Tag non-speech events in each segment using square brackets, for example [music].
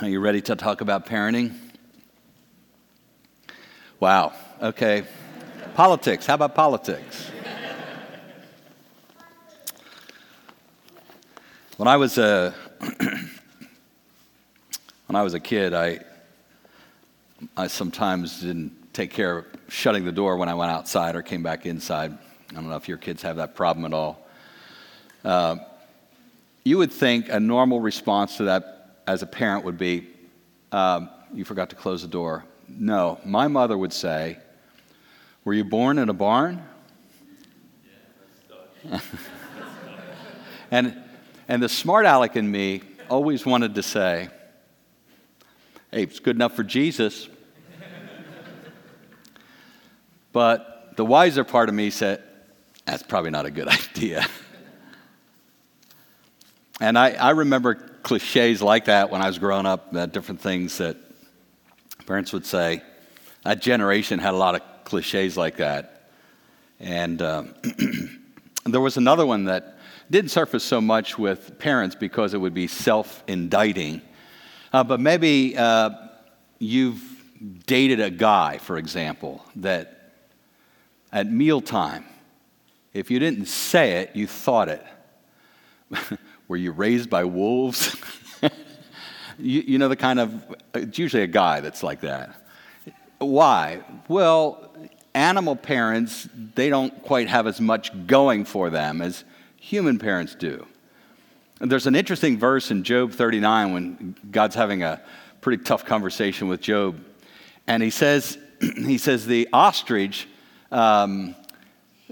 Are you ready to talk about parenting? Wow, okay. politics, how about politics? when I was a [clears throat] when I was a kid, I I sometimes didn't take care of shutting the door when I went outside or came back inside. I don't know if your kids have that problem at all. Uh, you would think a normal response to that as a parent would be, um, You forgot to close the door. No, my mother would say, Were you born in a barn? [laughs] and, and the smart aleck in me always wanted to say, Hey, it's good enough for Jesus. but the wiser part of me said, That's probably not a good [laughs] idea. and I, I remember cliches like that when I was growing up, uh, different things that parents would say. That generation had a lot of cliches like that. And um, [clears throat] there was another one that didn't surface so much with parents because it would be self indicting. Uh, but maybe uh, you've dated a guy, for example, that at mealtime, if you didn't say it, you thought it. [laughs] Were you raised by wolves? [laughs] you, you, know, the kind of, it's usually a guy that's like that. Why? Well, animal parents, they don't quite have as much going for them as human parents do. there's an interesting verse in Job 39 when God's having a pretty tough conversation with Job. And he says, [clears throat] he says, the ostrich, um,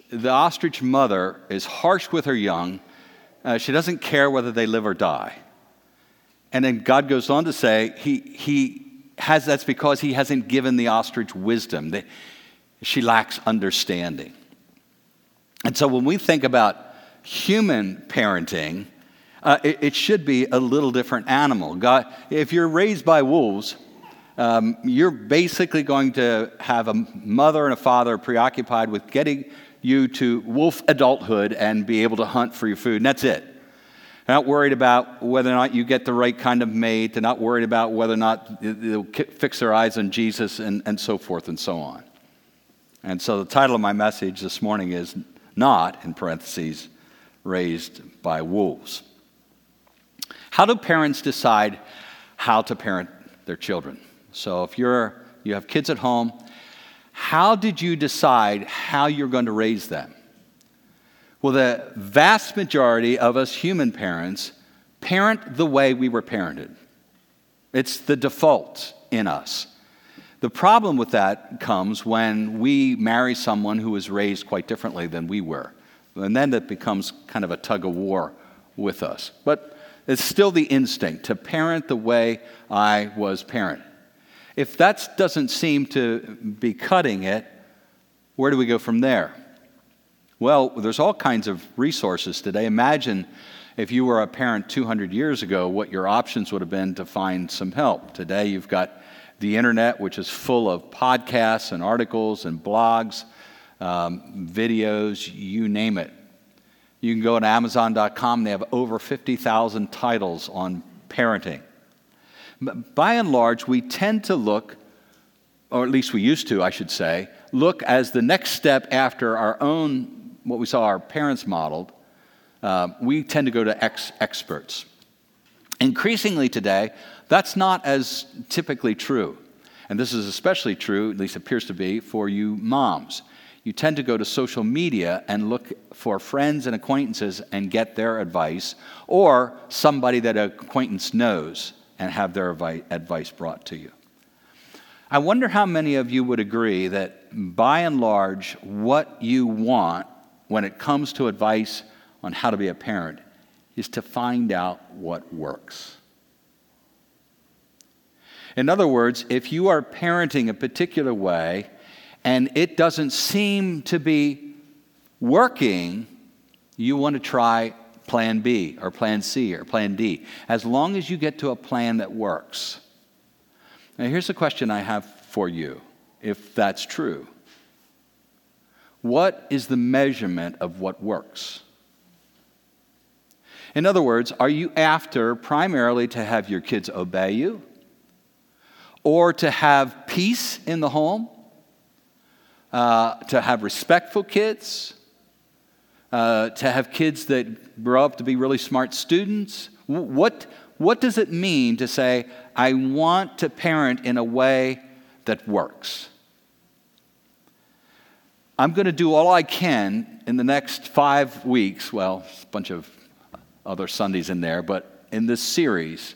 the ostrich mother is harsh with her young uh, she doesn't care whether they live or die. And then God goes on to say, he, he has, that's because he hasn't given the ostrich wisdom. That she lacks understanding. And so when we think about human parenting, uh, it, it, should be a little different animal. God, if you're raised by wolves, um, you're basically going to have a mother and a father preoccupied with getting you to wolf adulthood and be able to hunt for your food, and that's it. They're not worried about whether or not you get the right kind of mate. They're not worried about whether or not they'll fix their eyes on Jesus and, and so forth and so on. And so the title of my message this morning is Not, in parentheses, Raised by Wolves. How do parents decide how to parent their children? So if you're, you have kids at home, how did you decide how you're going to raise them? Well, the vast majority of us human parents parent the way we were parented. It's the default in us. The problem with that comes when we marry someone who was raised quite differently than we were. And then it becomes kind of a tug of war with us. But it's still the instinct to parent the way I was parented. If that doesn't seem to be cutting it, where do we go from there? Well, there's all kinds of resources today. Imagine if you were a parent 200 years ago, what your options would have been to find some help. Today, you've got the internet, which is full of podcasts and articles and blogs, um, videos, you name it. You can go to Amazon.com, they have over 50,000 titles on parenting by and large, we tend to look, or at least we used to, I should say, look as the next step after our own, what we saw our parents modeled. Uh, we tend to go to ex- experts. Increasingly today, that's not as typically true. And this is especially true, at least appears to be, for you moms. You tend to go to social media and look for friends and acquaintances and get their advice, or somebody that an acquaintance knows and have their advice brought to you. I wonder how many of you would agree that by and large, what you want when it comes to advice on how to be a parent is to find out what works. In other words, if you are parenting a particular way and it doesn't seem to be working, you want to try plan B or plan C or plan D, as long as you get to a plan that works. Now, here's a question I have for you, if that's true. What is the measurement of what works? In other words, are you after primarily to have your kids obey you or to have peace in the home, uh, to have respectful kids, uh, to have kids that grow up to be really smart students? What, what does it mean to say, I want to parent in a way that works? I'm going to do all I can in the next five weeks. Well, a bunch of other Sundays in there, but in this series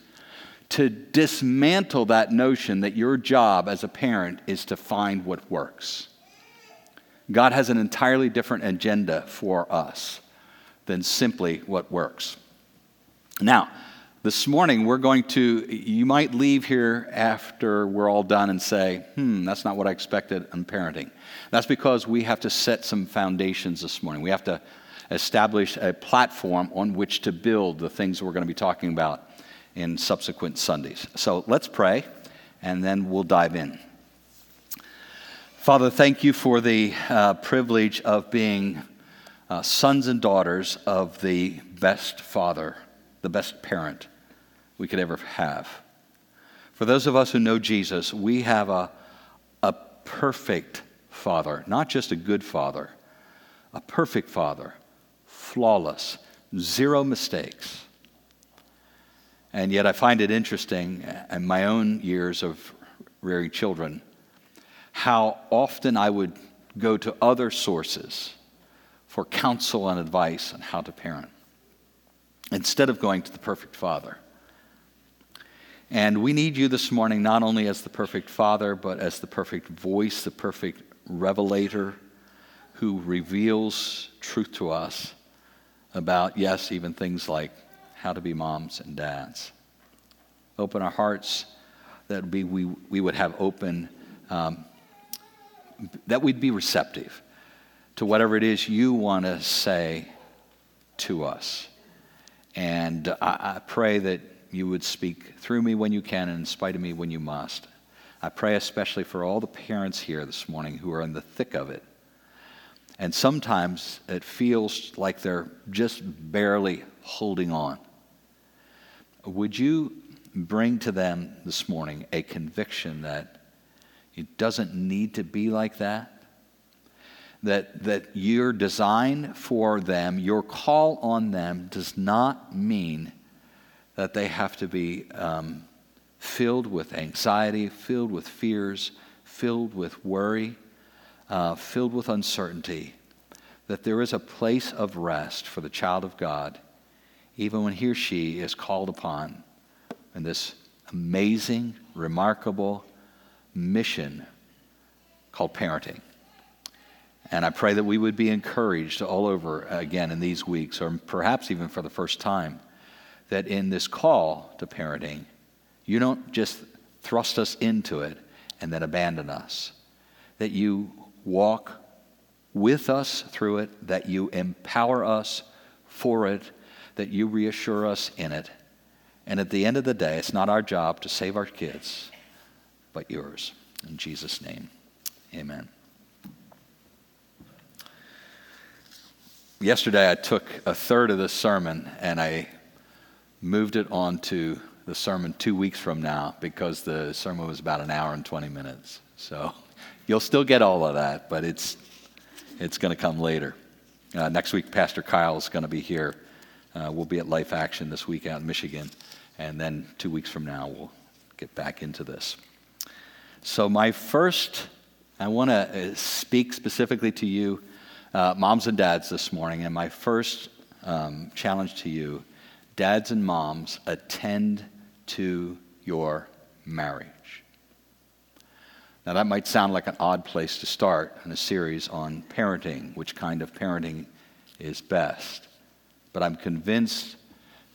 to dismantle that notion that your job as a parent is to find what works. God has an entirely different agenda for us than simply what works. Now, this morning we're going to, you might leave here after we're all done and say, hmm, that's not what I expected in parenting. That's because we have to set some foundations this morning. We have to establish a platform on which to build the things we're going to be talking about in subsequent Sundays. So let's pray, and then we'll dive in. Father, thank you for the uh, privilege of being uh, sons and daughters of the best father, the best parent we could ever have. For those of us who know Jesus, we have a, a perfect father, not just a good father, a perfect father, flawless, zero mistakes. And yet I find it interesting in my own years of rearing children how often I would go to other sources for counsel and advice on how to parent instead of going to the perfect father. And we need you this morning not only as the perfect father, but as the perfect voice, the perfect revelator who reveals truth to us about, yes, even things like how to be moms and dads. Open our hearts that we, we, we would have open, um, that we'd be receptive to whatever it is you want to say to us. And I, I pray that you would speak through me when you can and in spite of me when you must. I pray especially for all the parents here this morning who are in the thick of it. And sometimes it feels like they're just barely holding on. Would you bring to them this morning a conviction that it doesn't need to be like that? That, that your design for them, your call on them, does not mean that they have to be um, filled with anxiety, filled with fears, filled with worry, uh, filled with uncertainty. That there is a place of rest for the child of God, even when he or she is called upon in this amazing, remarkable mission called parenting. And I pray that we would be encouraged all over again in these weeks, or perhaps even for the first time, that in this call to parenting, you don't just thrust us into it and then abandon us, that you walk with us through it, that you empower us for it, that you reassure us in it. And at the end of the day, it's not our job to save our kids, but yours. In Jesus' name, amen. Yesterday, I took a third of this sermon and I moved it on to the sermon two weeks from now because the sermon was about an hour and 20 minutes. So you'll still get all of that, but it's, it's going to come later. Uh, next week, Pastor Kyle is going to be here. Uh, we'll be at Life Action this week out in Michigan. And then two weeks from now, we'll get back into this. So, my first, I want to uh, speak specifically to you, uh, moms and dads, this morning. And my first um, challenge to you dads and moms, attend to your marriage. Now, that might sound like an odd place to start in a series on parenting, which kind of parenting is best. But I'm convinced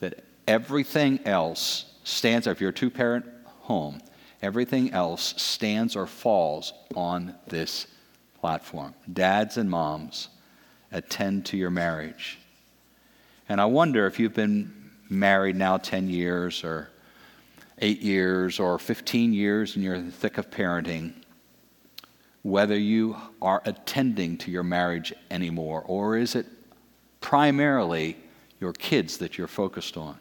that everything else stands, if you're a two parent home, everything else stands or falls on this platform. Dads and moms, attend to your marriage. And I wonder if you've been married now 10 years or eight years or 15 years and you're in the thick of parenting, whether you are attending to your marriage anymore, or is it primarily your kids that you're focused on?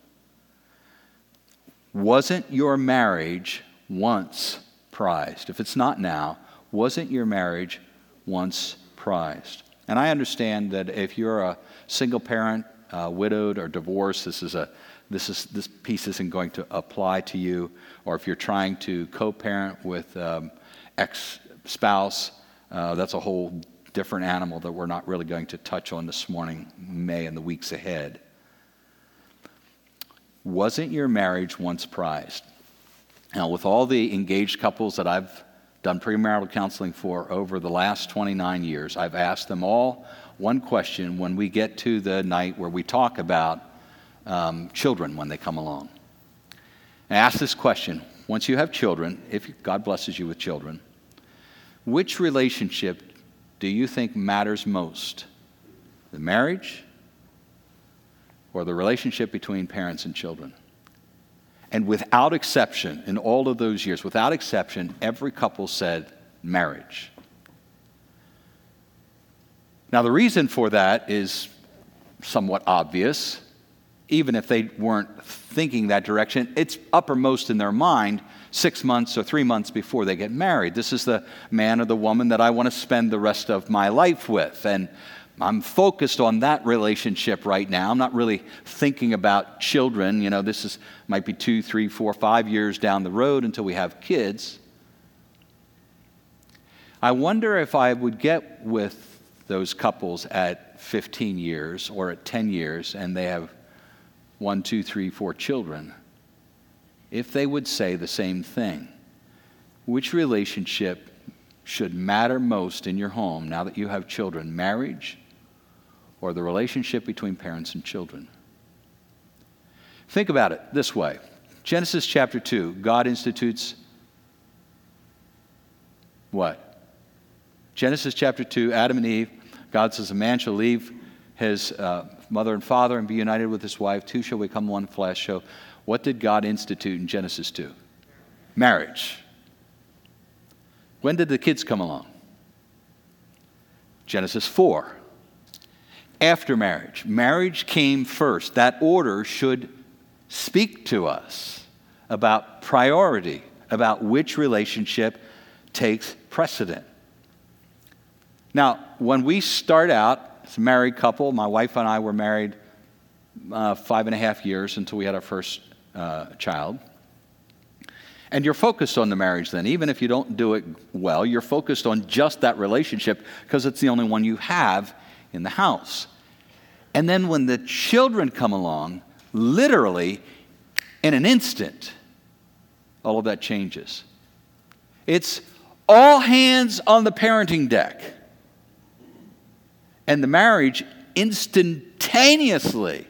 Wasn't your marriage once prized? If it's not now, wasn't your marriage once prized? And I understand that if you're a single parent, uh, widowed, or divorced, this is a this is this piece isn't going to apply to you. Or if you're trying to co-parent with um, ex-spouse, uh, that's a whole different animal that we're not really going to touch on this morning, may and the weeks ahead. Wasn't your marriage once prized? Now, with all the engaged couples that I've done premarital counseling for over the last 29 years, I've asked them all one question when we get to the night where we talk about um, children when they come along. I ask this question once you have children, if God blesses you with children, which relationship do you think matters most? The marriage or the relationship between parents and children? And without exception, in all of those years, without exception, every couple said marriage. Now, the reason for that is somewhat obvious. Even if they weren't thinking that direction, it's uppermost in their mind six months or three months before they get married. This is the man or the woman that I want to spend the rest of my life with. And I'm focused on that relationship right now. I'm not really thinking about children. You know, this is might be two, three, four, five years down the road until we have kids. I wonder if I would get with those couples at 15 years or at 10 years and they have one, two, three, four children, if they would say the same thing. Which relationship should matter most in your home now that you have children? Marriage or the relationship between parents and children. Think about it this way Genesis chapter 2, God institutes what? Genesis chapter 2, Adam and Eve, God says, A man shall leave his uh, mother and father and be united with his wife. Two shall become one flesh. So, what did God institute in Genesis 2? Marriage. When did the kids come along? Genesis 4 after marriage. Marriage came first. That order should speak to us about priority, about which relationship takes precedent. Now, when we start out, as a married couple, my wife and I were married uh, five and a half years until we had our first uh, child. And you're focused on the marriage then. Even if you don't do it well, you're focused on just that relationship because it's the only one you have in the house. And then when the children come along, literally in an instant, all of that changes. It's all hands on the parenting deck. And the marriage instantaneously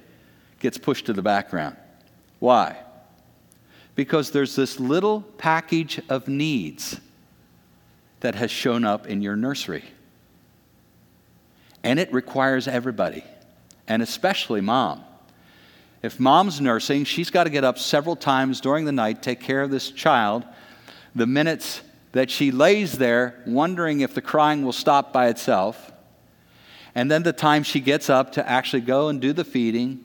gets pushed to the background. Why? Because there's this little package of needs that has shown up in your nursery. And it requires everybody and especially mom. If mom's nursing, she's got to get up several times during the night, take care of this child. The minutes that she lays there wondering if the crying will stop by itself, and then the time she gets up to actually go and do the feeding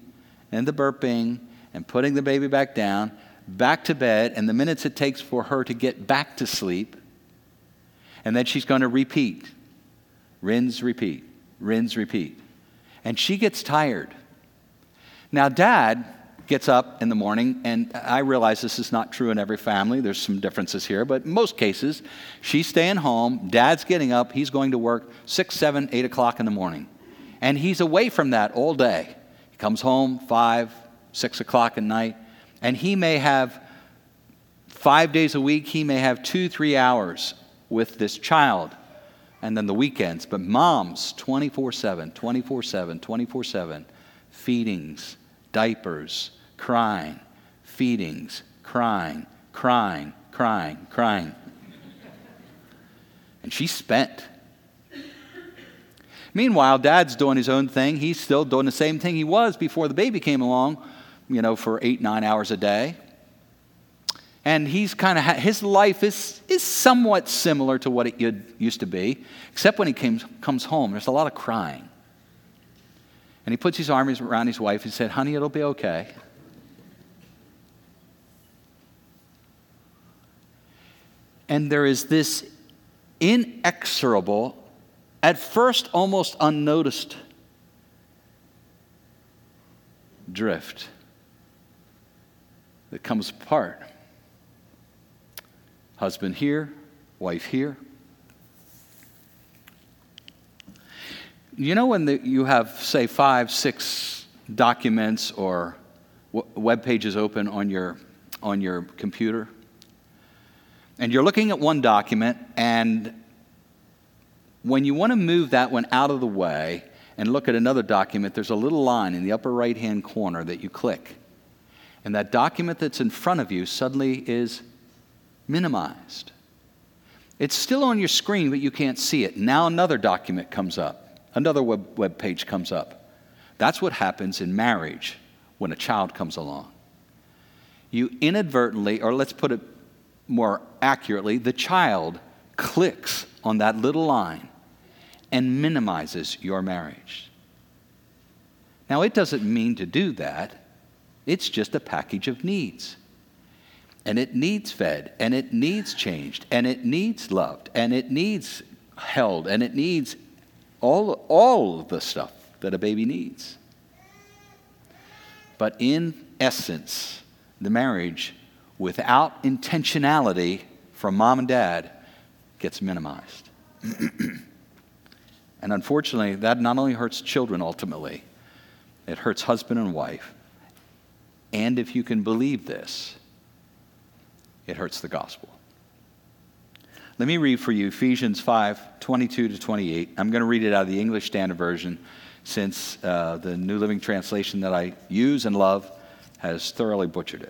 and the burping and putting the baby back down, back to bed, and the minutes it takes for her to get back to sleep, and then she's going to repeat rinse, repeat, rinse, repeat and she gets tired. Now, dad gets up in the morning, and I realize this is not true in every family. There's some differences here, but in most cases, she's staying home, dad's getting up, he's going to work six, seven, eight o'clock in the morning. And he's away from that all day. He comes home five, six o'clock at night, and he may have five days a week, he may have two, three hours with this child and then the weekends. But moms, 24 7, 24 7, 24 7, feedings, diapers, crying, feedings, crying, crying, crying, crying. And she's spent. Meanwhile, dad's doing his own thing. He's still doing the same thing he was before the baby came along, you know, for eight, nine hours a day and he's kind of his life is, is somewhat similar to what it used to be except when he came, comes home there's a lot of crying and he puts his arms around his wife and said honey it'll be okay And there is this inexorable, at first almost unnoticed drift that comes apart. Husband here, wife here. You know, when the, you have, say, five, six documents or w- web pages open on your, on your computer, and you're looking at one document, and when you want to move that one out of the way and look at another document, there's a little line in the upper right hand corner that you click. And that document that's in front of you suddenly is minimized. It's still on your screen, but you can't see it. Now another document comes up another web, web page comes up. That's what happens in marriage when a child comes along. You inadvertently, or let's put it more accurately, the child clicks on that little line and minimizes your marriage. Now, it doesn't mean to do that, it's just a package of needs. And it needs fed, and it needs changed, and it needs loved, and it needs held, and it needs all, all of the stuff that a baby needs. But in essence, the marriage, without intentionality from mom and dad, gets minimized. [clears throat] and unfortunately, that not only hurts children ultimately, it hurts husband and wife. And if you can believe this, it hurts the gospel. Let me read for you Ephesians 5 22 to 28. I'm going to read it out of the English Standard Version since uh, the New Living Translation that I use and love has thoroughly butchered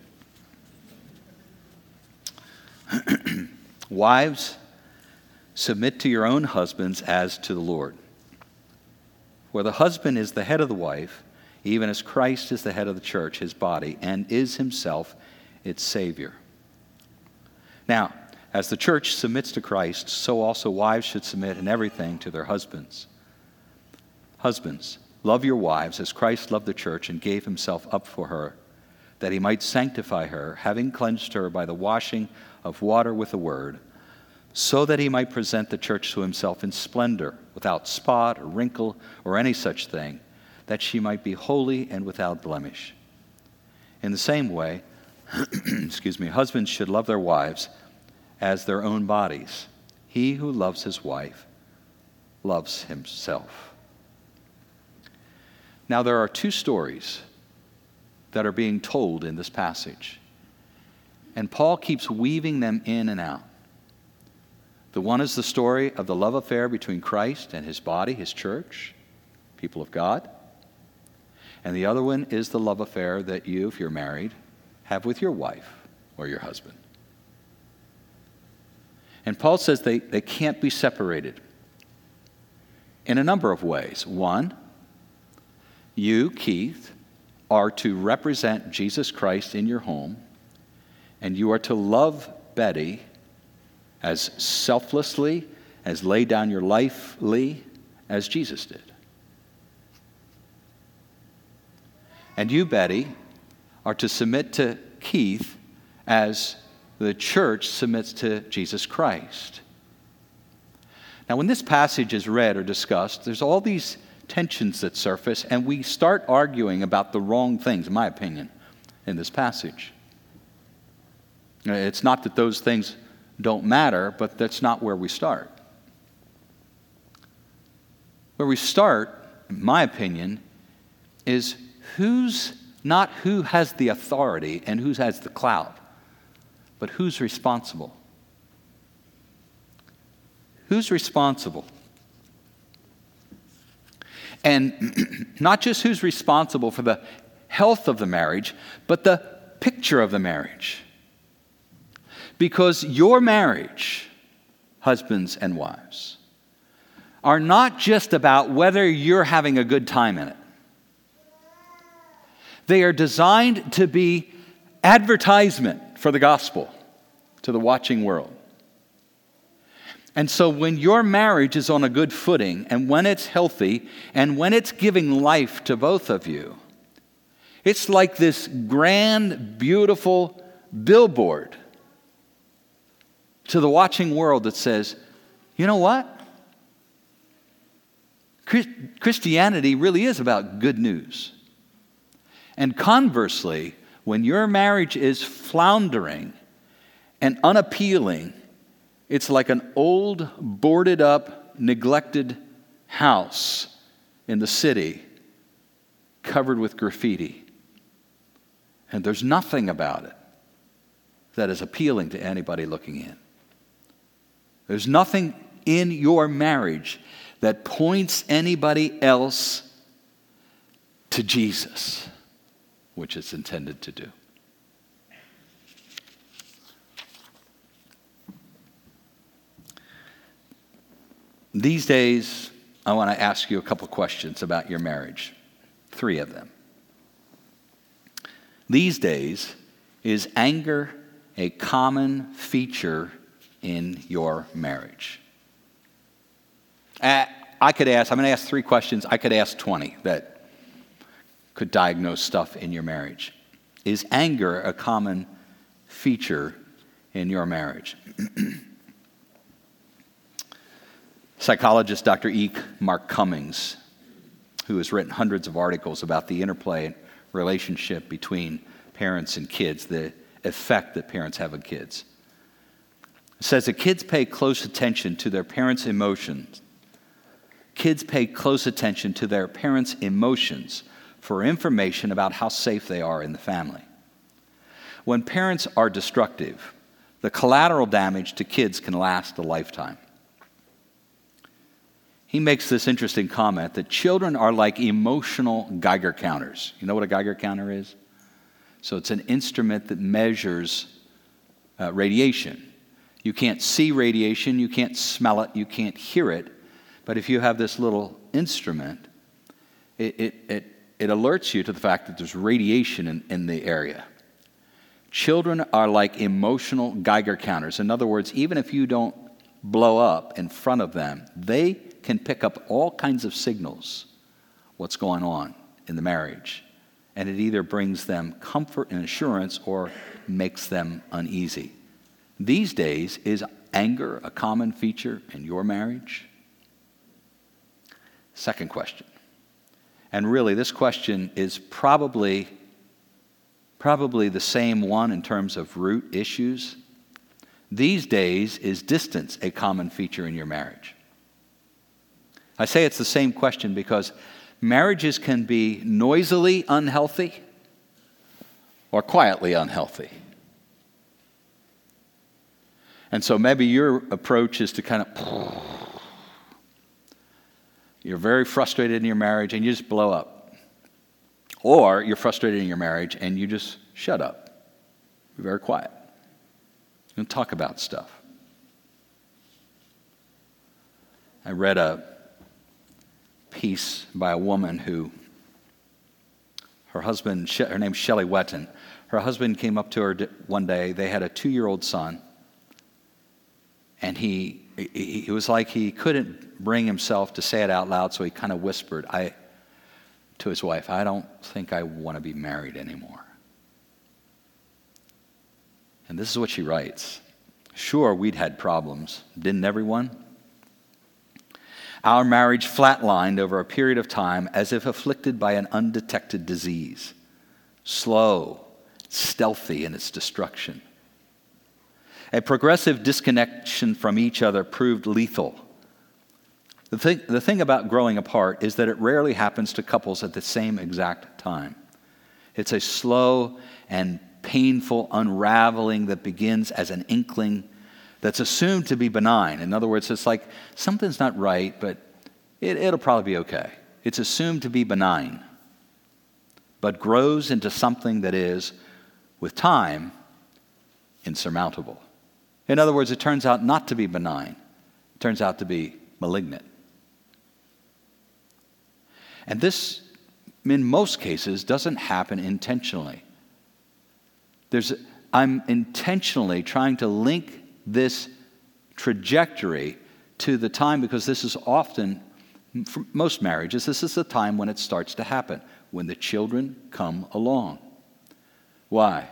it. [clears throat] Wives, submit to your own husbands as to the Lord. For the husband is the head of the wife, even as Christ is the head of the church, his body, and is himself its Savior. Now, as the church submits to Christ, so also wives should submit in everything to their husbands. Husbands, love your wives as Christ loved the church and gave himself up for her, that he might sanctify her, having cleansed her by the washing of water with the word, so that he might present the church to himself in splendor, without spot or wrinkle or any such thing, that she might be holy and without blemish. In the same way, [clears throat] excuse me, husbands should love their wives as their own bodies. He who loves his wife loves himself. Now, there are two stories that are being told in this passage, and Paul keeps weaving them in and out. The one is the story of the love affair between Christ and his body, his church, people of God. And the other one is the love affair that you, if you're married, have with your wife or your husband. And Paul says they, they can't be separated in a number of ways. One, you, Keith, are to represent Jesus Christ in your home, and you are to love Betty as selflessly, as lay down your life, Lee, as Jesus did. And you, Betty, are to submit to Keith as the church submits to Jesus Christ. Now, when this passage is read or discussed, there's all these tensions that surface, and we start arguing about the wrong things, in my opinion, in this passage. It's not that those things don't matter, but that's not where we start. Where we start, in my opinion, is who's not who has the authority and who has the clout. But who's responsible? Who's responsible? And [clears throat] not just who's responsible for the health of the marriage, but the picture of the marriage. Because your marriage, husbands and wives, are not just about whether you're having a good time in it. They are designed to be advertisement for the gospel to the watching world. And so, when your marriage is on a good footing, and when it's healthy, and when it's giving life to both of you, it's like this grand, beautiful billboard to the watching world that says, you know what? Christianity really is about good news. And conversely, when your marriage is floundering and unappealing, it's like an old, boarded up, neglected house in the city covered with graffiti. And there's nothing about it that is appealing to anybody looking in. There's nothing in your marriage that points anybody else to Jesus, which it's intended to do. These days, I want to ask you a couple questions about your marriage. Three of them. These days, is anger a common feature in your marriage? Uh, I could ask, I'm going to ask three questions. I could ask 20 that could diagnose stuff in your marriage. Is anger a common feature in your marriage? [clears throat] Psychologist Dr. E. Mark Cummings, who has written hundreds of articles about the interplay and relationship between parents and kids, the effect that parents have on kids, says that kids pay close attention to their parents' emotions. Kids pay close attention to their parents' emotions for information about how safe they are in the family. When parents are destructive, the collateral damage to kids can last a lifetime he makes this interesting comment that children are like emotional Geiger counters. You know what a Geiger counter is? So it's an instrument that measures uh, radiation. You can't see radiation, you can't smell it, you can't hear it, but if you have this little instrument, it, it, it, it alerts you to the fact that there's radiation in, in the area. Children are like emotional Geiger counters. In other words, even if you don't blow up in front of them, they can pick up all kinds of signals what's going on in the marriage. And it either brings them comfort and assurance or makes them uneasy. These days, is anger a common feature in your marriage? Second question. And really, this question is probably, probably the same one in terms of root issues. These days, is distance a common feature in your marriage? I say it's the same question because marriages can be noisily unhealthy or quietly unhealthy. And so maybe your approach is to kind of, you're very frustrated in your marriage and you just blow up. Or you're frustrated in your marriage and you just shut up. You're very quiet. Don't talk about stuff. I read a piece by a woman who, her husband, her name's Shelley Wetton. Her husband came up to her one day. They had a two year old son. And he, he, was like he couldn't bring himself to say it out loud, so he kind of whispered I, to his wife, I don't think I want to be married anymore. And this is what she writes. Sure, we'd had problems. Didn't everyone? Our marriage flatlined over a period of time as if afflicted by an undetected disease, slow, stealthy in its destruction. A progressive disconnection from each other proved lethal. The thing, the thing about growing apart is that it rarely happens to couples at the same exact time. It's a slow and painful unraveling that begins as an inkling that's assumed to be benign. In other words, it's like something's not right, but it, it'll probably be okay. It's assumed to be benign, but grows into something that is, with time, insurmountable. In other words, it turns out not to be benign, it turns out to be malignant. And this, in most cases, doesn't happen intentionally. There's, I'm intentionally trying to link this trajectory to the time because this is often, for most marriages, this is the time when it starts to happen, when the children come along. Why?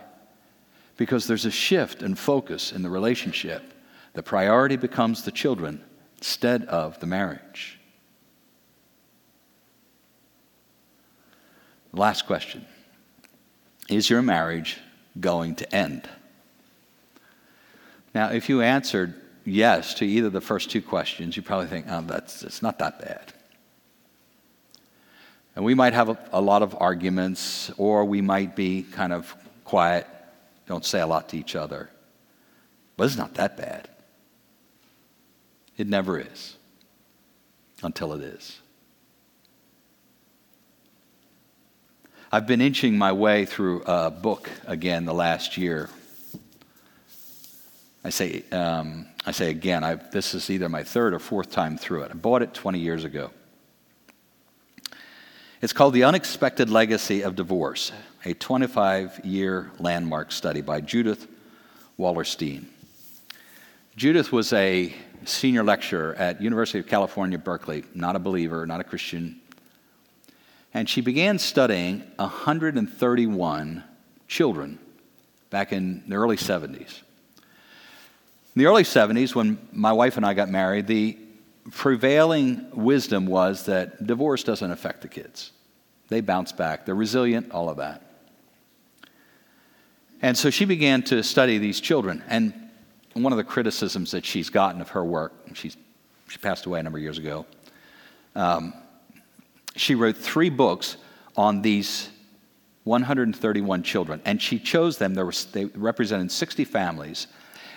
Because there's a shift in focus in the relationship the priority becomes the children instead of the marriage. Last question Is your marriage going to end? Now, if you answered yes to either the first two questions, you probably think, oh, that's, it's not that bad. And we might have a, a, lot of arguments, or we might be kind of quiet, don't say a lot to each other. But it's not that bad. It never is until it is. I've been inching my way through a book again the last year. I say, um, I say again, I, this is either my third or fourth time through it. I bought it 20 years ago. It's called The Unexpected Legacy of Divorce, a 25 year landmark study by Judith Wallerstein. Judith was a senior lecturer at University of California, Berkeley, not a believer, not a Christian. And she began studying 131 children back in the early 70s. In the early 70s, when my wife and I got married, the prevailing wisdom was that divorce doesn't affect the kids. They bounce back, they're resilient, all of that. And so she began to study these children. And one of the criticisms that she's gotten of her work, she's, she passed away a number of years ago, um, she wrote three books on these 131 children. And she chose them, there was, they represented 60 families,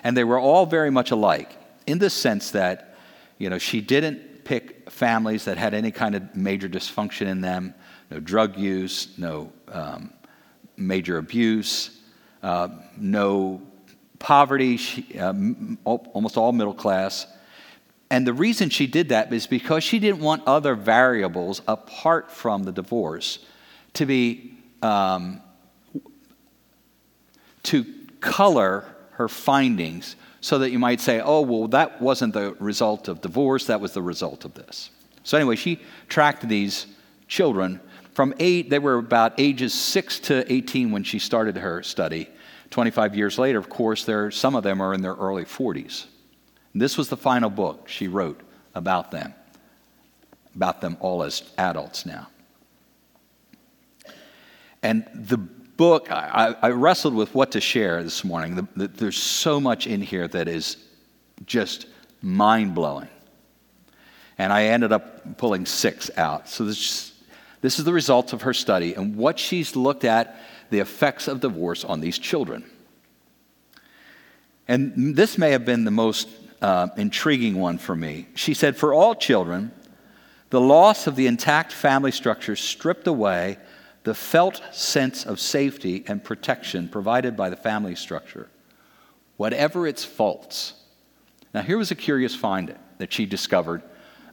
and they were all very much alike in the sense that, you know, she didn't pick families that had any kind of major dysfunction in them, no drug use, no um, major abuse, uh, no poverty, she, uh, almost all middle class. And the reason she did that is because she didn't want other variables apart from the divorce to be um, to color her findings so that you might say, oh, well, that wasn't the result of divorce, that was the result of this. So, anyway, she tracked these children from eight, they were about ages 6 to 18 when she started her study. 25 years later, of course, there, some of them are in their early 40s. And this was the final book she wrote about them, about them all as adults now. And the book, I, I wrestled with what to share this morning. The, the, there's so much in here that is just mind blowing. And I ended up pulling six out. So this, this is the results of her study and what she's looked at the effects of divorce on these children. And this may have been the most uh, intriguing one for me. She said, For all children, the loss of the intact family structure stripped away the felt sense of safety and protection provided by the family structure, whatever its faults. Now, here was a curious find that she discovered,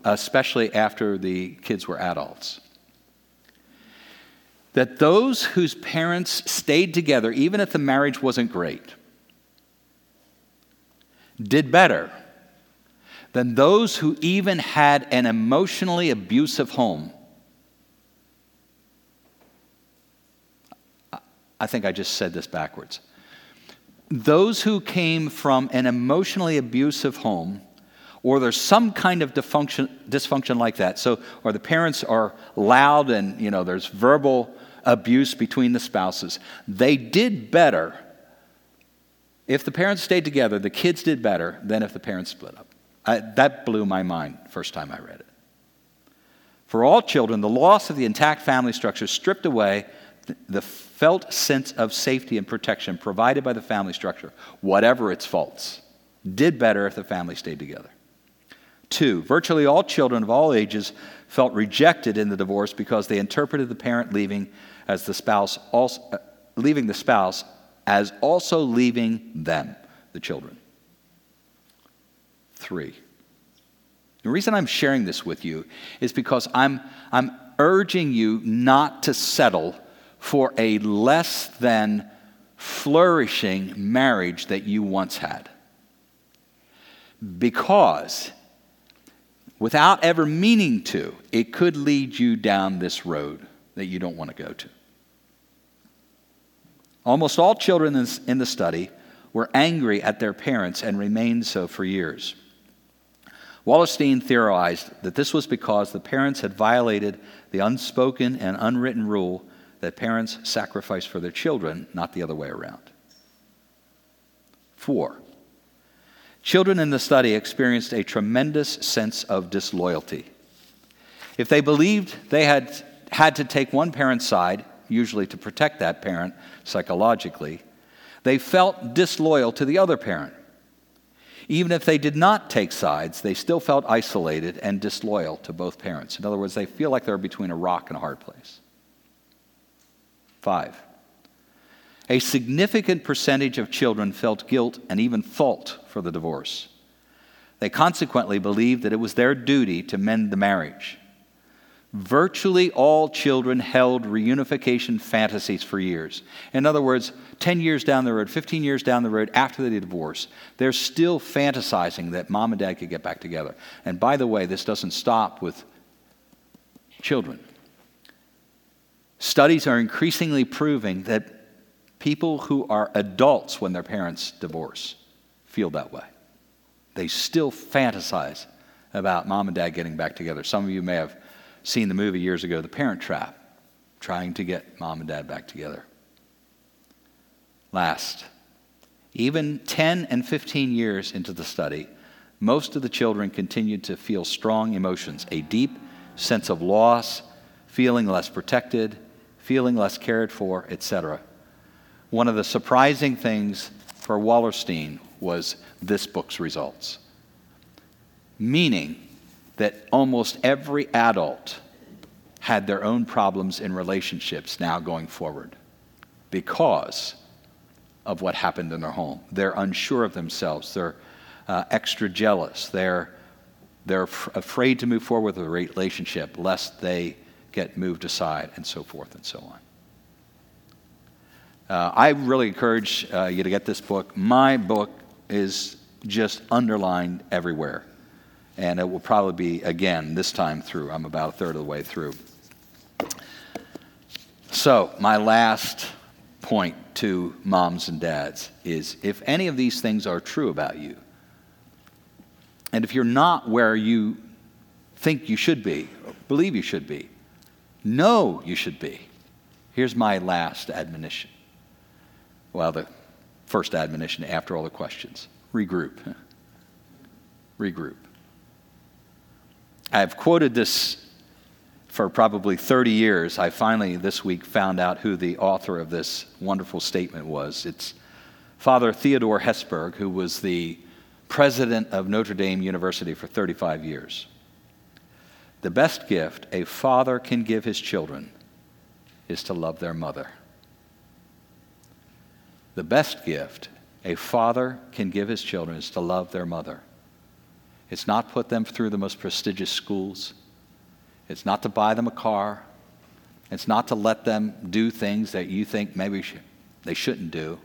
especially after the kids were adults that those whose parents stayed together, even if the marriage wasn't great, did better than those who even had an emotionally abusive home. I think I just said this backwards. Those who came from an emotionally abusive home, or there's some kind of dysfunction, dysfunction like that. So, or the parents are loud and you know there's verbal abuse between the spouses. They did better. If the parents stayed together, the kids did better than if the parents split up. I, that blew my mind first time I read it. For all children, the loss of the intact family structure stripped away the, the felt sense of safety and protection provided by the family structure, whatever its faults, did better if the family stayed together. Two, virtually all children of all ages felt rejected in the divorce because they interpreted the parent leaving as the spouse also, uh, leaving the spouse as also leaving them, the children. Three. The reason I'm sharing this with you is because I'm, I'm urging you not to settle for a less than flourishing marriage that you once had. Because, without ever meaning to, it could lead you down this road that you don't want to go to. Almost all children in the study were angry at their parents and remained so for years. Wallerstein theorized that this was because the parents had violated the unspoken and unwritten rule that parents sacrifice for their children, not the other way around. Four, children in the study experienced a tremendous sense of disloyalty. If they believed they had had to take one parent's side, usually to protect that parent psychologically, they felt disloyal to the other parent. Even if they did not take sides, they still felt isolated and disloyal to both parents. In other words, they feel like they're between a rock and a hard place. Five, a significant percentage of children felt guilt and even fault for the divorce. They consequently believed that it was their duty to mend the marriage. Virtually all children held reunification fantasies for years. In other words, 10 years down the road, 15 years down the road after the divorce, they're still fantasizing that mom and dad could get back together. And by the way, this doesn't stop with children. Studies are increasingly proving that people who are adults when their parents divorce feel that way. They still fantasize about mom and dad getting back together. Some of you may have seen the movie years ago, The Parent Trap, trying to get mom and dad back together. Last, even 10 and 15 years into the study, most of the children continued to feel strong emotions, a deep sense of loss, feeling less protected, feeling less cared for, etc. One of the surprising things for Wallerstein was this book's results. Meaning, that almost every adult had their own problems in relationships now going forward because of what happened in their home. They're unsure of themselves, they're uh, extra jealous, they're, they're f- afraid to move forward with a relationship lest they get moved aside, and so forth and so on. Uh, I really encourage uh, you to get this book. My book is just underlined everywhere and it will probably be again this time through. I'm about a third of the way through. So, my last point to moms and dads is if any of these things are true about you, and if you're not where you think you should be, believe you should be, know you should be, here's my last admonition. Well, the first admonition after all the questions regroup. [laughs] regroup. I've quoted this for probably 30 years. I finally this week found out who the author of this wonderful statement was. It's Father Theodore Hesburgh, who was the president of Notre Dame University for 35 years. The best gift a father can give his children is to love their mother. The best gift a father can give his children is to love their mother. It's not put them through the most prestigious schools. It's not to buy them a car. It's not to let them do things that you think maybe they shouldn't do.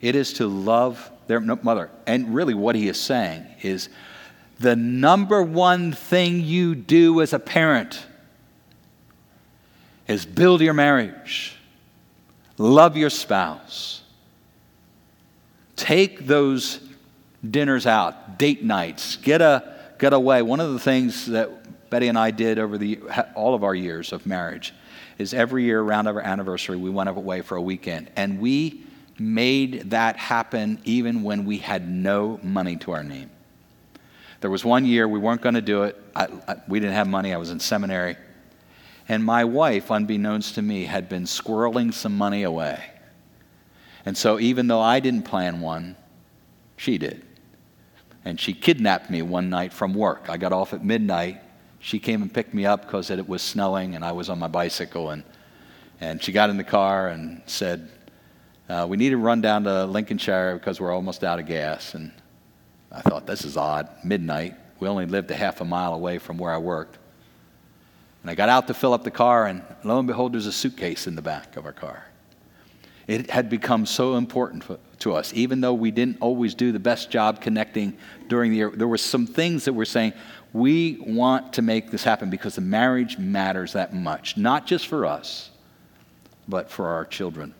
It is to love their mother. And really, what he is saying is the number one thing you do as a parent is build your marriage, love your spouse, take those dinners out, date nights, get, a, get away. One of the things that Betty and I did over the, all of our years of marriage is every year around our anniversary, we went away for a weekend. And we made that happen even when we had no money to our name. There was one year we weren't going to do it. I, I, we didn't have money. I was in seminary. And my wife, unbeknownst to me, had been squirreling some money away. And so, even though I didn't plan one, she did and she kidnapped me one night from work. I got off at midnight. She came and picked me up because it was snowing and I was on my bicycle. And, and she got in the car and said, uh, We need to run down to Lincolnshire because we're almost out of gas. And I thought, This is odd. Midnight. We only lived a half a mile away from where I worked. And I got out to fill up the car, and lo and behold, there's a suitcase in the back of our car. It had become so important for, to us, even though we didn't always do the best job connecting during the year. There were some things that we're saying, we want to make this happen because the marriage matters that much, not just for us, but for our children.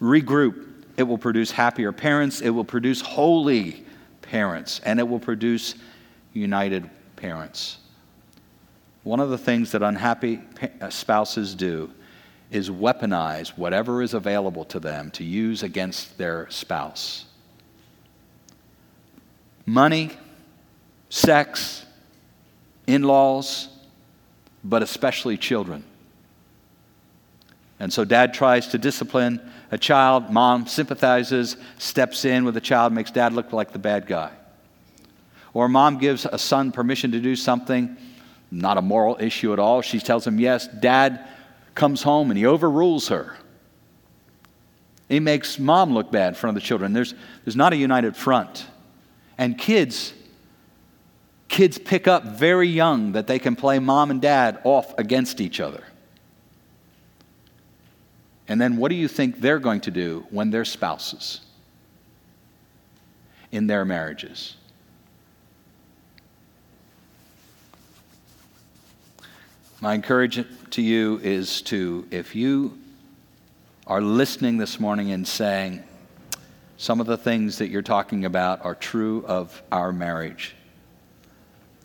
Regroup, it will produce happier parents, it will produce holy parents, and it will produce united parents. One of the things that unhappy uh, spouses do is weaponize whatever is available to them to use against their spouse money, sex, in laws, but especially children. And so dad tries to discipline a child, mom sympathizes, steps in with the child, makes dad look like the bad guy. Or mom gives a son permission to do something, not a moral issue at all. She tells him yes. Dad comes home and he overrules her. He makes mom look bad in front of the children. There's, there's not a united front. And kids, kids pick up very young that they can play mom and dad off against each other. And then what do you think they're going to do when they're spouses in their marriages? My encouragement to you is to, if you are listening this morning and saying, some of the things that you're talking about are true of our marriage.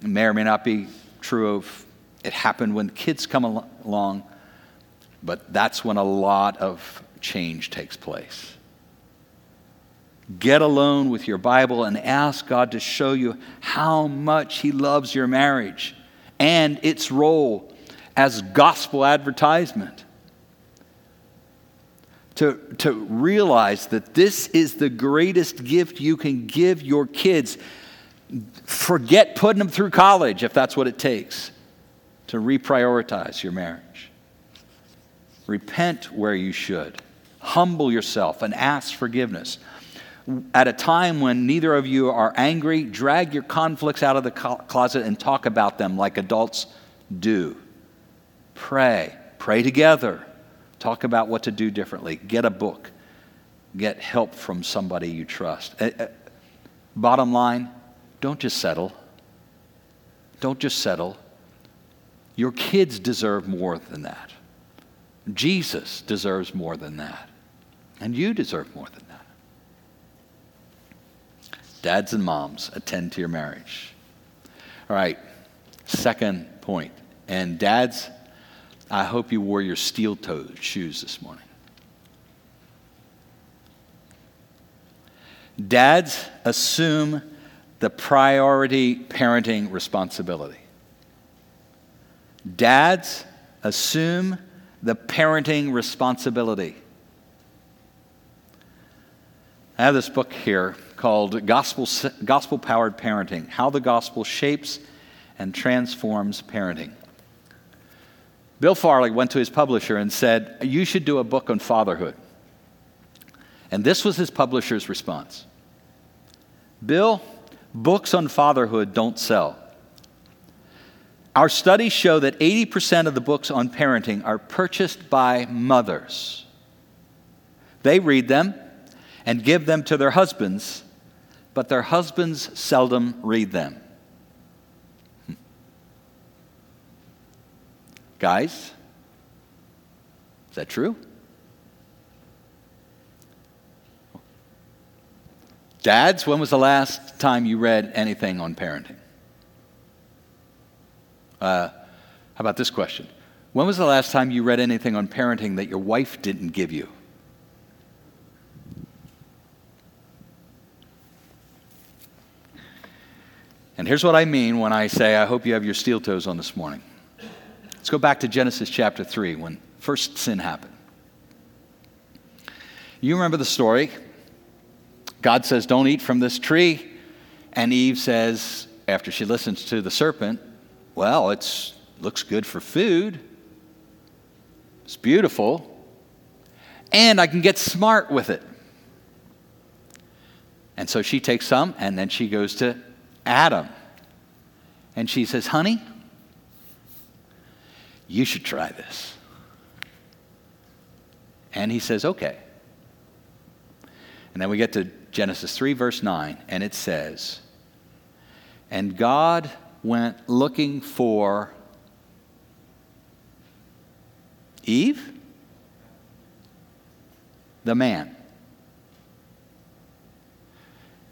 It may or may not be true of it happened when kids come along, but that's when a lot of change takes place. Get alone with your Bible and ask God to show you how much He loves your marriage and its role as gospel advertisement. To, to realize that this is the greatest gift you can give your kids. Forget putting them through college if that's what it takes to reprioritize your marriage. Repent where you should. Humble yourself and ask forgiveness. At a time when neither of you are angry, drag your conflicts out of the closet and talk about them like adults do. Pray. Pray together. Talk about what to do differently. Get a book. Get help from somebody you trust. Uh, uh, bottom line don't just settle. Don't just settle. Your kids deserve more than that. Jesus deserves more than that. And you deserve more than that. Dads and moms, attend to your marriage. All right, second point. And dads, I hope you wore your steel toed shoes this morning. Dads assume the priority parenting responsibility. Dads assume the parenting responsibility. I have this book here called Gospel, Gospel Powered Parenting How the Gospel Shapes and Transforms Parenting. Bill Farley went to his publisher and said, You should do a book on fatherhood. And this was his publisher's response Bill, books on fatherhood don't sell. Our studies show that 80% of the books on parenting are purchased by mothers. They read them and give them to their husbands, but their husbands seldom read them. Guys, is that true? Dads, when was the last time you read anything on parenting? Uh, how about this question? When was the last time you read anything on parenting that your wife didn't give you? And here's what I mean when I say, I hope you have your steel toes on this morning. Let's go back to Genesis chapter 3 when first sin happened. You remember the story. God says, Don't eat from this tree. And Eve says, after she listens to the serpent, well, it looks good for food. It's beautiful. And I can get smart with it. And so she takes some and then she goes to Adam. And she says, Honey, you should try this. And he says, Okay. And then we get to Genesis 3, verse 9, and it says, And God went looking for Eve, the man.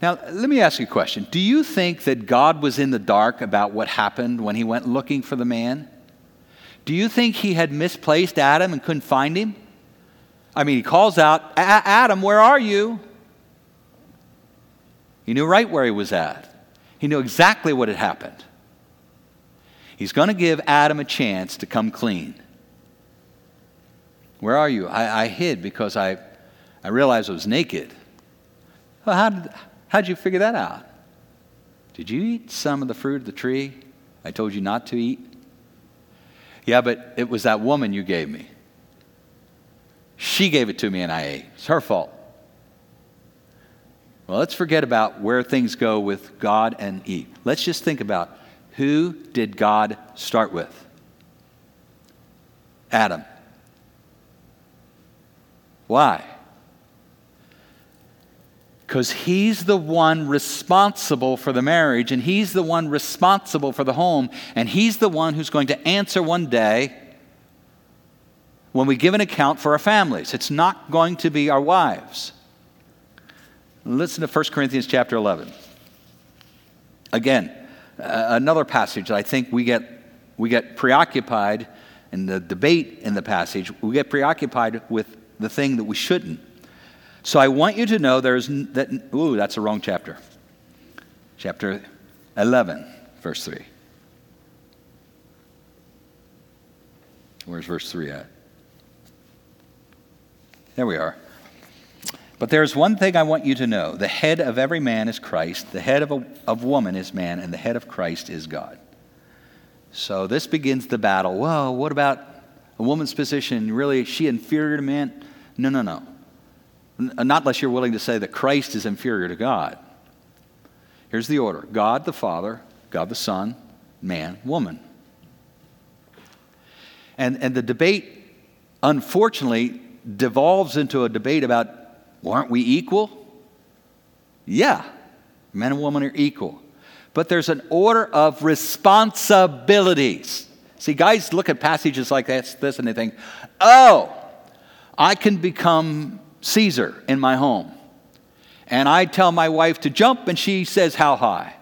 Now, let me ask you a question. Do you think that God was in the dark about what happened when he went looking for the man? Do you think he had misplaced Adam and couldn't find him? I mean, he calls out, Adam, where are you? He knew right where he was at, he knew exactly what had happened. He's going to give Adam a chance to come clean. Where are you? I, I hid because I, I realized I was naked. Well, how did, how'd you figure that out? Did you eat some of the fruit of the tree I told you not to eat? Yeah, but it was that woman you gave me. She gave it to me and I ate. It's her fault. Well, let's forget about where things go with God and Eve. Let's just think about who did God start with? Adam. Why? Because he's the one responsible for the marriage, and he's the one responsible for the home, and he's the one who's going to answer one day when we give an account for our families. It's not going to be our wives. Listen to 1 Corinthians chapter 11. Again, uh, another passage that I think we get, we get preoccupied in the debate in the passage, we get preoccupied with the thing that we shouldn't. So I want you to know there's that, ooh, that's the wrong chapter. Chapter 11, verse 3. Where's verse 3 at? There we are. But there's one thing I want you to know the head of every man is Christ, the head of, a, of woman is man, and the head of Christ is God. So this begins the battle. Well, what about a woman's position? Really, is she inferior to man? No, no, no. Uh, not unless you're willing to say that Christ is inferior to God. Here's the order God the Father, God the Son, man, woman. And, and the debate, unfortunately, devolves into a debate about aren't we equal? Yeah, men and women are equal. But there's an order of responsibilities. See, guys look at passages like this, this and they think, oh, I can become Caesar in my home. And I tell my wife to jump, and she says, How high?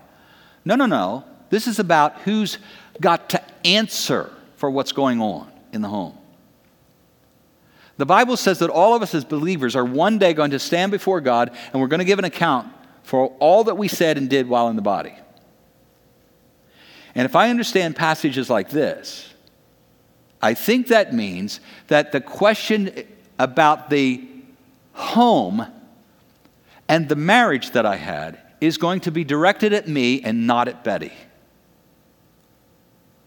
No, no, no. This is about who's got to answer for what's going on in the home. The Bible says that all of us as believers are one day going to stand before God and we're going to give an account for all that we said and did while in the body. And if I understand passages like this, I think that means that the question about the home and the marriage that I had is going to be directed at me and not at Betty.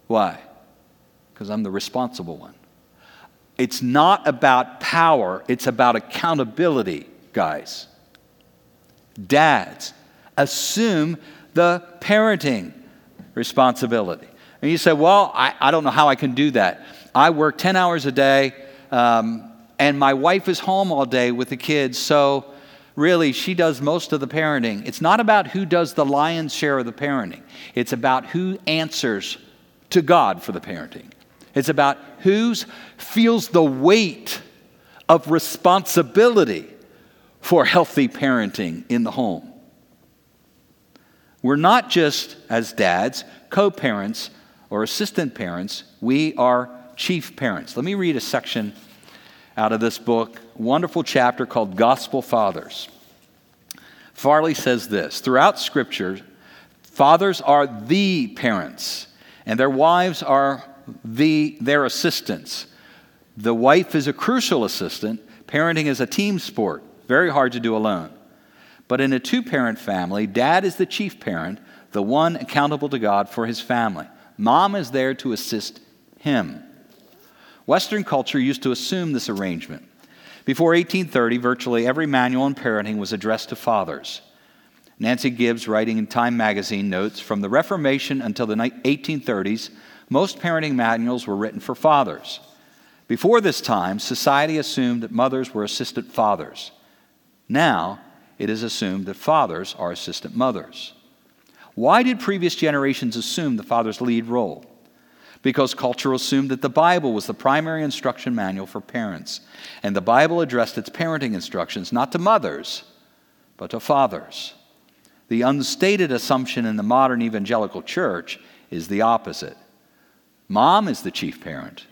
Why? Because I'm the responsible one. It's not about power, it's about accountability, guys. Dads, assume the parenting responsibility. And you say, Well, I, I don't know how I can do that. I work 10 hours a day, um, and my wife is home all day with the kids, so really she does most of the parenting. It's not about who does the lion's share of the parenting, it's about who answers to God for the parenting. It's about who feels the weight of responsibility for healthy parenting in the home. We're not just, as dads, co parents or assistant parents, we are chief parents. Let me read a section out of this book, wonderful chapter called Gospel Fathers. Farley says this Throughout Scripture, fathers are the parents, and their wives are the, their assistants. The wife is a crucial assistant. Parenting is a team sport, very hard to do alone. But in a two parent family, dad is the chief parent, the one accountable to God for his family. Mom is there to assist him. Western culture used to assume this arrangement. Before 1830, virtually every manual on parenting was addressed to fathers. Nancy Gibbs, writing in Time magazine, notes from the Reformation until the 1830s, most parenting manuals were written for fathers. Before this time, society assumed that mothers were assistant fathers. Now, it is assumed that fathers are assistant mothers. Why did previous generations assume the father's lead role? Because culture assumed that the Bible was the primary instruction manual for parents, and the Bible addressed its parenting instructions not to mothers, but to fathers. The unstated assumption in the modern evangelical church is the opposite mom is the chief parent,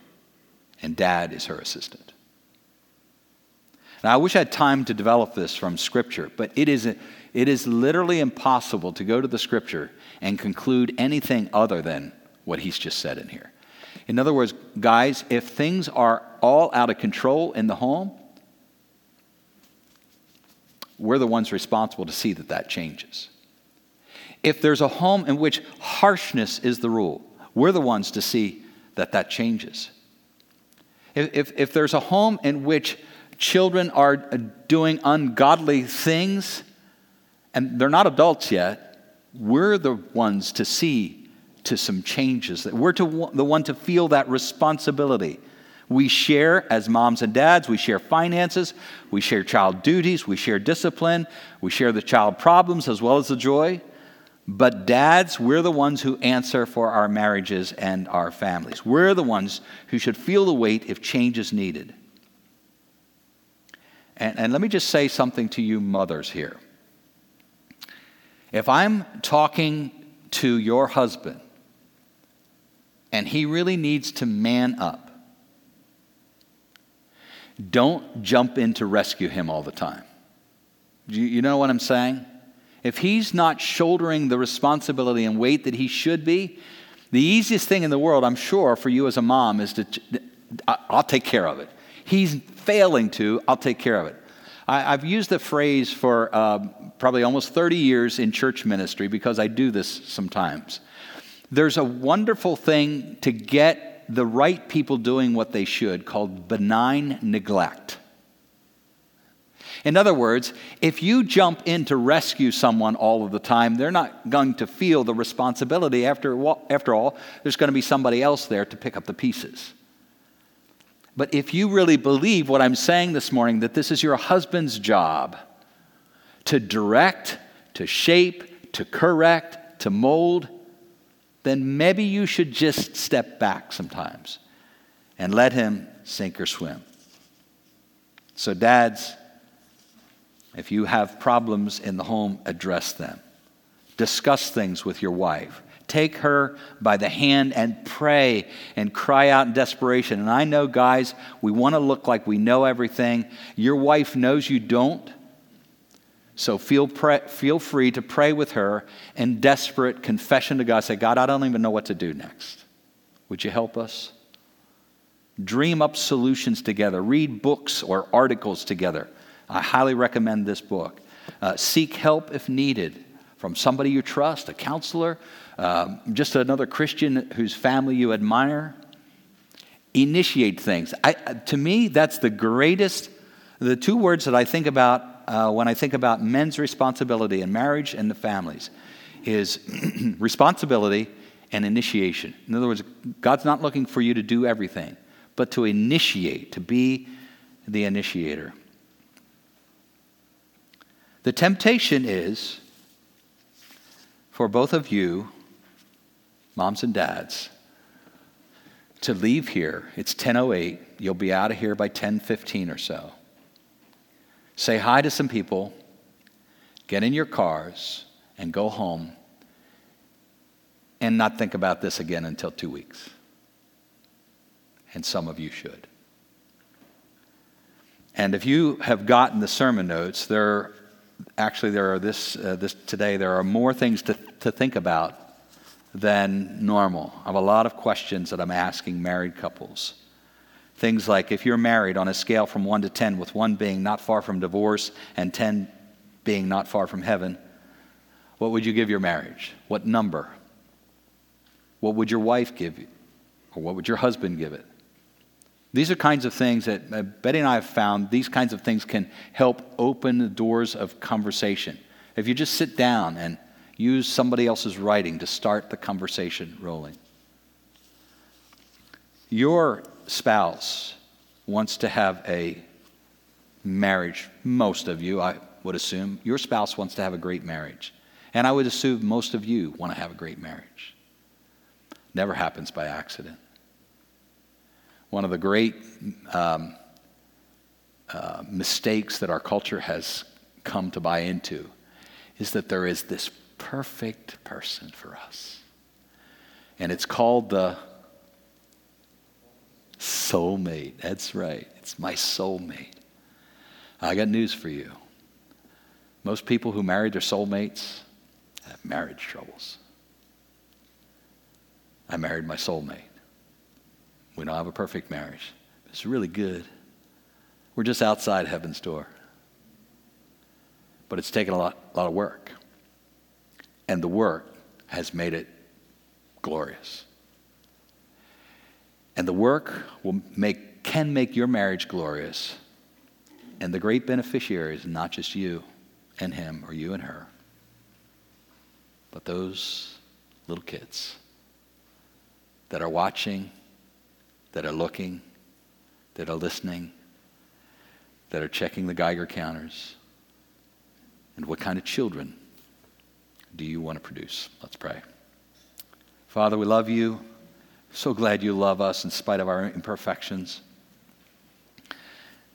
and dad is her assistant. Now, I wish I had time to develop this from Scripture, but it is, it is literally impossible to go to the Scripture and conclude anything other than what he's just said in here. In other words, guys, if things are all out of control in the home, we're the ones responsible to see that that changes. If there's a home in which harshness is the rule, we're the ones to see that that changes. If, if, if there's a home in which children are doing ungodly things and they're not adults yet, we're the ones to see to some changes. That We're to, the one to feel that responsibility. We share as moms and dads, we share finances, we share child duties, we share discipline, we share the child problems as well as the joy. But dads, we're the ones who answer for our marriages and our families. We're the ones who should feel the weight if change is needed. And, and let me just say something to you mothers here. If I'm talking to your husband and he really needs to man up, don't jump in to rescue him all the time. You, you know what I'm saying? If he's not shouldering the responsibility and weight that he should be, the easiest thing in the world, I'm sure, for you as a mom is to, I'll take care of it. He's failing to, I'll take care of it. I, have used the phrase for uh, probably almost 30 years in church ministry because I do this sometimes. There's a wonderful thing to get the right people doing what they should called benign neglect. In other words, if you jump in to rescue someone all of the time, they're not going to feel the responsibility. After, after all, there's going to be somebody else there to pick up the pieces. But if you really believe what I'm saying this morning, that this is your husband's job to direct, to shape, to correct, to mold, then maybe you should just step back sometimes and let him sink or swim. So, dads, if you have problems in the home, address them. Discuss things with your wife. Take her by the hand and pray and cry out in desperation. And I know, guys, we want to look like we know everything. Your wife knows you don't. So feel, pre- feel free to pray with her in desperate confession to God. Say, God, I don't even know what to do next. Would you help us? Dream up solutions together. Read books or articles together. I highly recommend this book. Uh, seek help if needed from somebody you trust, a counselor, um, just another Christian whose family you admire. Initiate things. I, to me, that's the greatest, the two words that I think about uh, when I think about men's responsibility in marriage and the families is [clears throat] responsibility and initiation. In other words, God's not looking for you to do everything, but to initiate, to be the initiator. The temptation is for both of you moms and dads, to leave here. It's 10:08. You'll be out of here by 10:15 or so. Say hi to some people, get in your cars and go home and not think about this again until 2 weeks. And some of you should. And if you have gotten the sermon notes, there actually there are this, uh, this today there are more things to, to think about than normal. I have a lot of questions that I'm asking married couples. Things like if you're married on a scale from 1 to 10, with 1 being not far from divorce and 10 being not far from heaven, what would you give your marriage? What number? What would your wife give you? Or what would your husband give it? These are kinds of things that uh, Betty and I have found, these kinds of things can help open the doors of conversation. If you just sit down and use somebody else's writing to start the conversation rolling. Your spouse wants to have a marriage, most of you, I would assume, your spouse wants to have a great marriage. And I would assume most of you want to have a great marriage. Never happens by accident. One of the great um, uh, mistakes that our culture has come to buy into is that there is this perfect person for us. And it's called the soulmate. That's right. It's my soulmate. I got news for you. Most people who marry their soulmates have marriage troubles. I married my soulmate. We don't have a perfect marriage. It's really good. We're just outside heaven's door. But it's taken a lot, lot of work. And the work has made it glorious. And the work will make, can make your marriage glorious. And the great beneficiary is not just you and him or you and her, but those little kids that are watching, that are looking, that are listening, that are checking the Geiger counters. And what kind of children do you want to produce? Let's pray. Father, we love you. So glad you love us in spite of our imperfections.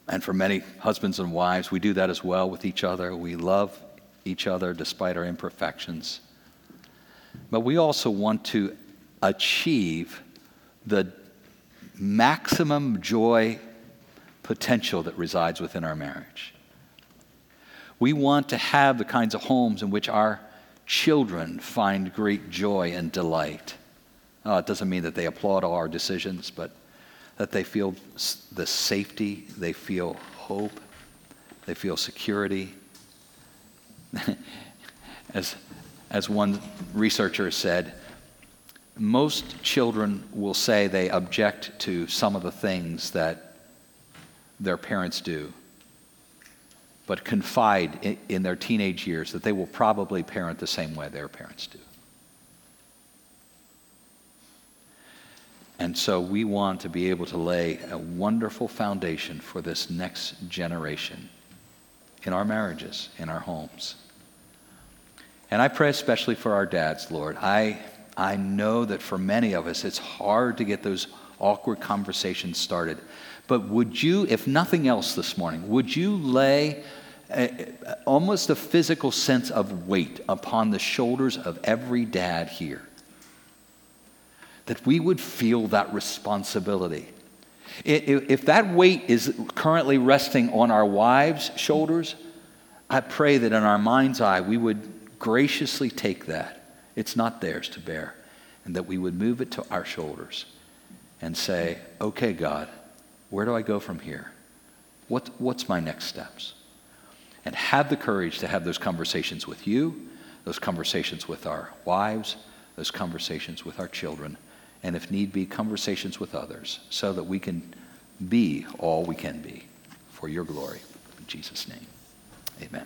And for many husbands and wives, we do that as well with each other. We love each other despite our imperfections. But we also want to achieve the maximum joy potential that resides within our marriage. We want to have the kinds of homes in which our children find great joy and delight. Oh, it doesn't mean that they applaud all our decisions, but that they feel the safety, they feel hope, they feel security. [laughs] as, as one researcher said, most children will say they object to some of the things that their parents do, but confide in, in, their teenage years that they will probably parent the same way their parents do. And so we want to be able to lay a wonderful foundation for this next generation in our marriages, in our homes. And I pray especially for our dads, Lord. I I know that for many of us, it's hard to get those awkward conversations started. But would you, if nothing else this morning, would you lay a, almost a physical sense of weight upon the shoulders of every dad here? That we would feel that responsibility. If that weight is currently resting on our wives' shoulders, I pray that in our mind's eye we would graciously take that it's not theirs to bear. And that we would move it to our shoulders and say, okay, God, where do I go from here? What, what's my next steps? And have the courage to have those conversations with you, those conversations with our wives, those conversations with our children, and if need be, conversations with others, so that we can be all we can be for your glory. In Jesus' name, amen.